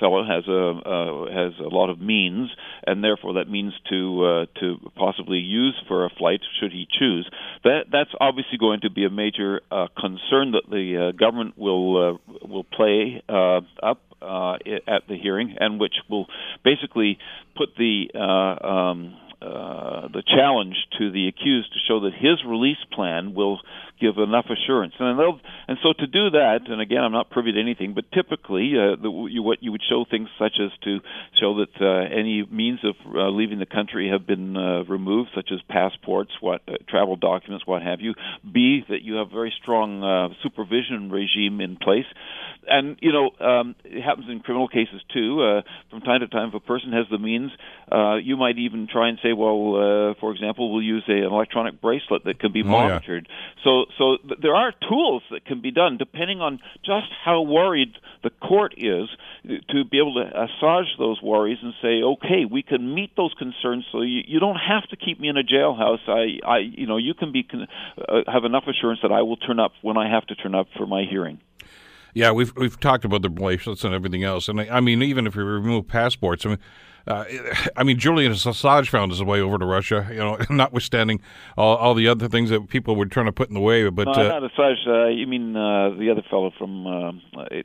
fellow has a uh, has a lot of means, and therefore that means to uh, to possibly use for a flight should he choose. That that's obviously going to be a major uh, concern that the uh, government will uh, will play uh, up uh, at the hearing, and which will basically put the uh, um, uh, the challenge to the accused to show that his release plan will give enough assurance. And and so to do that, and again, I'm not privy to anything, but typically, uh, the, you, what you would show things such as to show that uh, any means of uh, leaving the country have been uh, removed, such as passports, what uh, travel documents, what have you. B, that you have very strong uh, supervision regime in place and you know um, it happens in criminal cases too. Uh, from time to time, if a person has the means, uh, you might even try and say, well, uh, for example, we'll use a, an electronic bracelet that can be oh, monitored. Yeah. So so th- there are tools that can be done depending on just how worried the court is to be able to assuage those worries and say, okay, we can meet those concerns. So you, you don't have to keep me in a jailhouse. I, I, you know, you can be con- uh, have enough assurance that I will turn up when I have to turn up for my hearing. Yeah, we've we've talked about the bracelets and everything else, and I, I mean, even if we remove passports, I mean, uh, I mean, Julian Assange found his way over to Russia, you know, notwithstanding all, all the other things that people were trying to put in the way. But no, uh, not Assange. Uh, you mean uh, the other fellow from uh,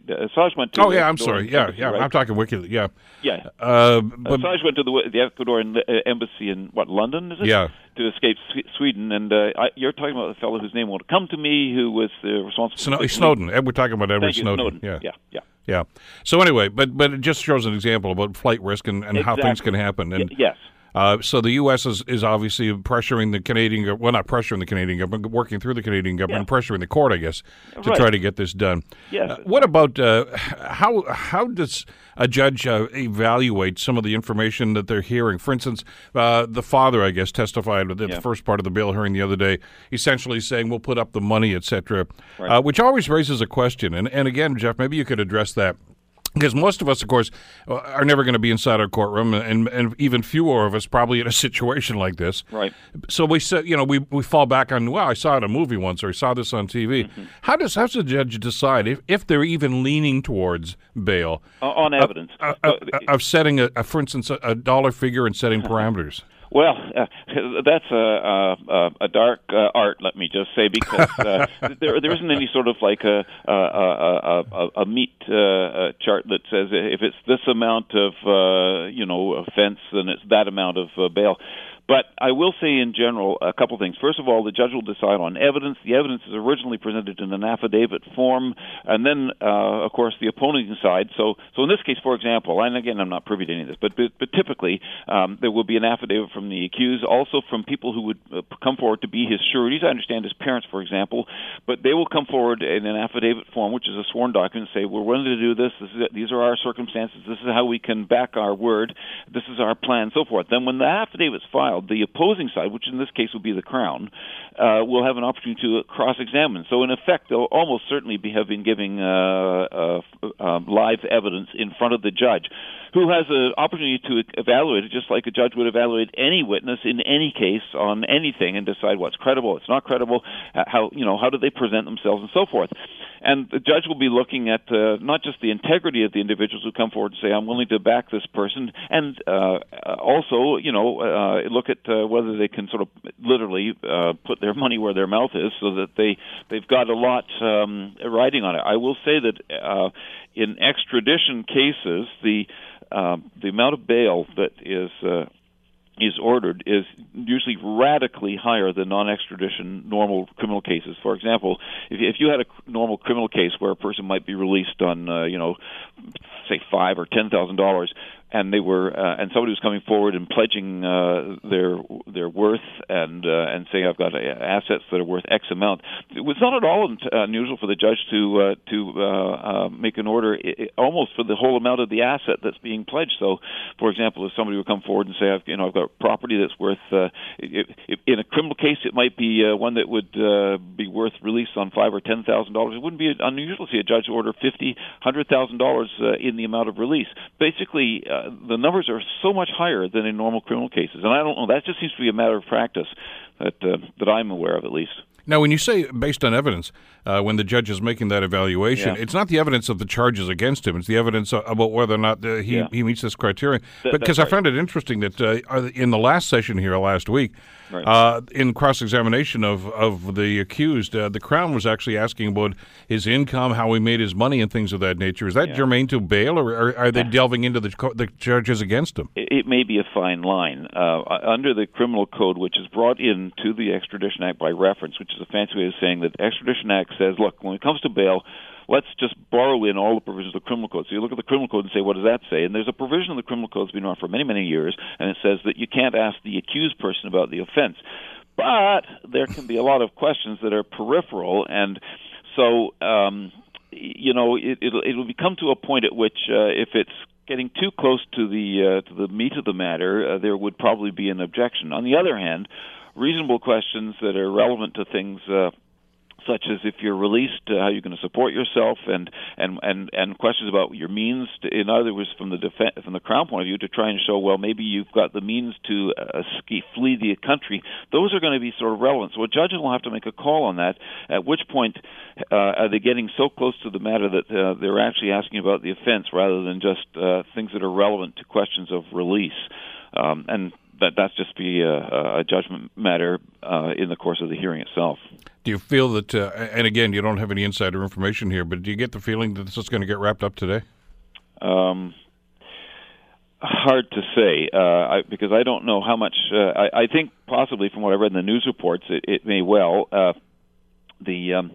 Assange went to? Oh yeah, I'm sorry. Yeah, yeah. Right? I'm talking WikiLeaks. Yeah, yeah. Uh, but, Assange went to the, the Ecuadorian embassy in what London? Is it? Yeah. To escape Sweden, and uh, I, you're talking about the fellow whose name won't come to me, who was the responsible. Snow- Snowden. We're talking about Edward Snowden. Snowden. Yeah, yeah, yeah. Yeah. So anyway, but but it just shows an example about flight risk and, and exactly. how things can happen. And y- yes. Uh, so the U.S. is, is obviously pressuring the Canadian, well, not pressuring the Canadian government, working through the Canadian government, yeah. pressuring the court, I guess, to right. try to get this done. Yes. Uh, what about uh, how how does a judge uh, evaluate some of the information that they're hearing? For instance, uh, the father, I guess, testified at yeah. the first part of the bail hearing the other day, essentially saying we'll put up the money, etc., right. Uh, which always raises a question. And and again, Jeff, maybe you could address that because most of us, of course, uh, are never going to be inside our courtroom, and, and even fewer of us probably in a situation like this. Right. So we say, you know, we, we fall back on, well, I saw it in a movie once, or I saw this on TV. Mm-hmm. How does how does the judge decide if, if they're even leaning towards bail uh, on evidence uh, of setting a, a, for instance, a, a dollar figure and setting parameters? Well, uh, that's a, a, a dark uh, art, let me just say, because uh, there there isn't any sort of like a a, a, a, a meat uh, chart that says if it's this amount of uh, you know offense, then it's that amount of uh, bail. But I will say in general a couple things. First of all, the judge will decide on evidence. The evidence is originally presented in an affidavit form, and then, uh, of course, the opposing side. So, so in this case, for example, and again, I'm not privy to any of this, but but, but typically um, there will be an affidavit from the accused, also from people who would uh, come forward to be his sureties. I understand his parents, for example, but they will come forward in an affidavit form, which is a sworn document, and say we're willing to do this. This is. These are our circumstances. This is how we can back our word. This is our plan, so forth. Then, when the affidavit's filed the opposing side, which in this case would be the Crown, uh, will have an opportunity to cross-examine. So, in effect, they'll almost certainly be, have been giving uh, uh, um, live evidence in front of the judge, who has an opportunity to evaluate it, just like a judge would evaluate any witness in any case on anything, and decide what's credible, what's not credible, how you know how do they present themselves, and so forth. And the judge will be looking at uh, not just the integrity of the individuals who come forward and say, "I'm willing to back this person," and uh, also, you know, uh, look at uh, whether they can sort of literally uh, put their money where their mouth is, so that they they've got a lot um, riding on it. I will say that uh, in extradition cases, the uh, the amount of bail that is uh, is ordered is usually radically higher than non-extradition normal criminal cases. For example, if, if you had a normal criminal case where a person might be released on, uh, you know, say five or ten thousand dollars, and they were uh, and somebody was coming forward and pledging uh, their their worth and uh, and saying I've got uh, assets that are worth X amount. It was not at all unusual for the judge to uh, to uh, uh, make an order almost for the whole amount of the asset that's being pledged. So, for example, if somebody would come forward and say I've you know I've got property that's worth uh, it, it, in a criminal case it might be uh, one that would uh, be worth release on five or ten thousand dollars. It wouldn't be unusual to see a judge order fifty, hundred thousand dollars uh, in the amount of release. Basically. Uh, the numbers are so much higher than in normal criminal cases, and I don't know. That just seems to be a matter of practice that uh, that I'm aware of, at least. Now, when you say based on evidence, uh, when the judge is making that evaluation, yeah. it's not the evidence of the charges against him; it's the evidence about whether or not uh, he yeah. he meets this criteria. Th- because I found it interesting that uh, in the last session here last week, right. Uh, in cross examination of of the accused, uh, the Crown was actually asking about his income, how he made his money, and things of that nature. Is that yeah. germane to bail, or, or are they delving into the the charges against him? It, it may be a fine line uh, under the criminal code, which is brought into the Extradition Act by reference, which which is a fancy way of saying that the Extradition Act says, look, when it comes to bail, let's just borrow in all the provisions of the criminal code. So you look at the criminal code and say, what does that say? And there's a provision in the criminal code that's been around for many, many years, and it says that you can't ask the accused person about the offense. But there can be a lot of questions that are peripheral, and so um, you know it, it'll, it'll become to a point at which, uh, if it's getting too close to the uh, to the meat of the matter, uh, there would probably be an objection. On the other hand, reasonable questions that are relevant to things uh, such as if you're released, uh, how you're going to support yourself, and and and and questions about your means. To, in other words, from the defense, from the crown point of view, to try and show well maybe you've got the means to uh, ski, flee the country. Those are going to be sort of relevant. So a judge will have to make a call on that. At which point uh, are they getting so close to the matter that uh, they're actually asking about the offense rather than just uh, things that are relevant to questions of release? Um, and that that's just be a, a judgment matter uh, in the course of the hearing itself. Do you feel that, uh, and again, you don't have any insider information here, but do you get the feeling that this is going to get wrapped up today? Um, hard to say uh, I, because I don't know how much. Uh, I, I think possibly from what I read in the news reports, it, it may well. Uh, the um,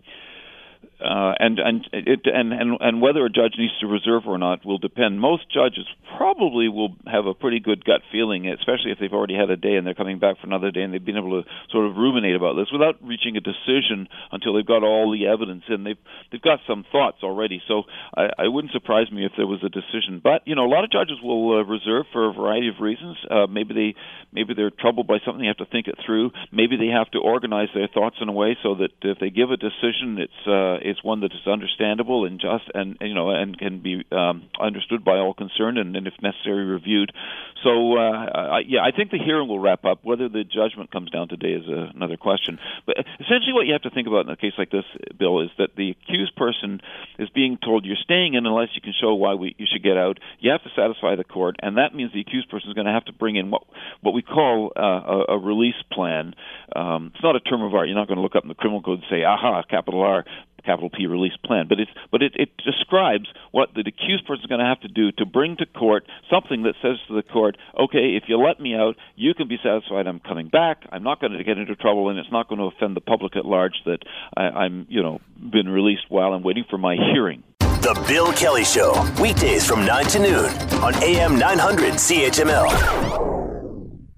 uh, and and it and, and and whether a judge needs to reserve or not will depend. Most judges probably will have a pretty good gut feeling, especially if they've already had a day and they're coming back for another day and they've been able to sort of ruminate about this without reaching a decision until they've got all the evidence and they've they've got some thoughts already. So I, I wouldn't surprise me if there was a decision. But you know, a lot of judges will uh, reserve for a variety of reasons. Uh, maybe they maybe they're troubled by something, they have to think it through. Maybe they have to organize their thoughts in a way so that if they give a decision, it's uh, it's one that is understandable and just and you know and can be um, understood by all concerned and, and if necessary reviewed. So uh, I, yeah, I think the hearing will wrap up. Whether the judgment comes down today is a, another question. But essentially, what you have to think about in a case like this, Bill, is that the accused person is being told you're staying in unless you can show why we, you should get out. You have to satisfy the court, and that means the accused person is going to have to bring in what what we call uh, a, a release plan. Um, it's not a term of art. You're not going to look up in the criminal code and say, "Aha, capital R." capital P release plan. But it's but it, it describes what the accused person is going to have to do to bring to court something that says to the court, okay, if you let me out, you can be satisfied I'm coming back. I'm not going to get into trouble, and it's not going to offend the public at large that I, I'm you know been released while I'm waiting for my hearing. The Bill Kelly Show, weekdays from 9 to noon on AM 900 CHML.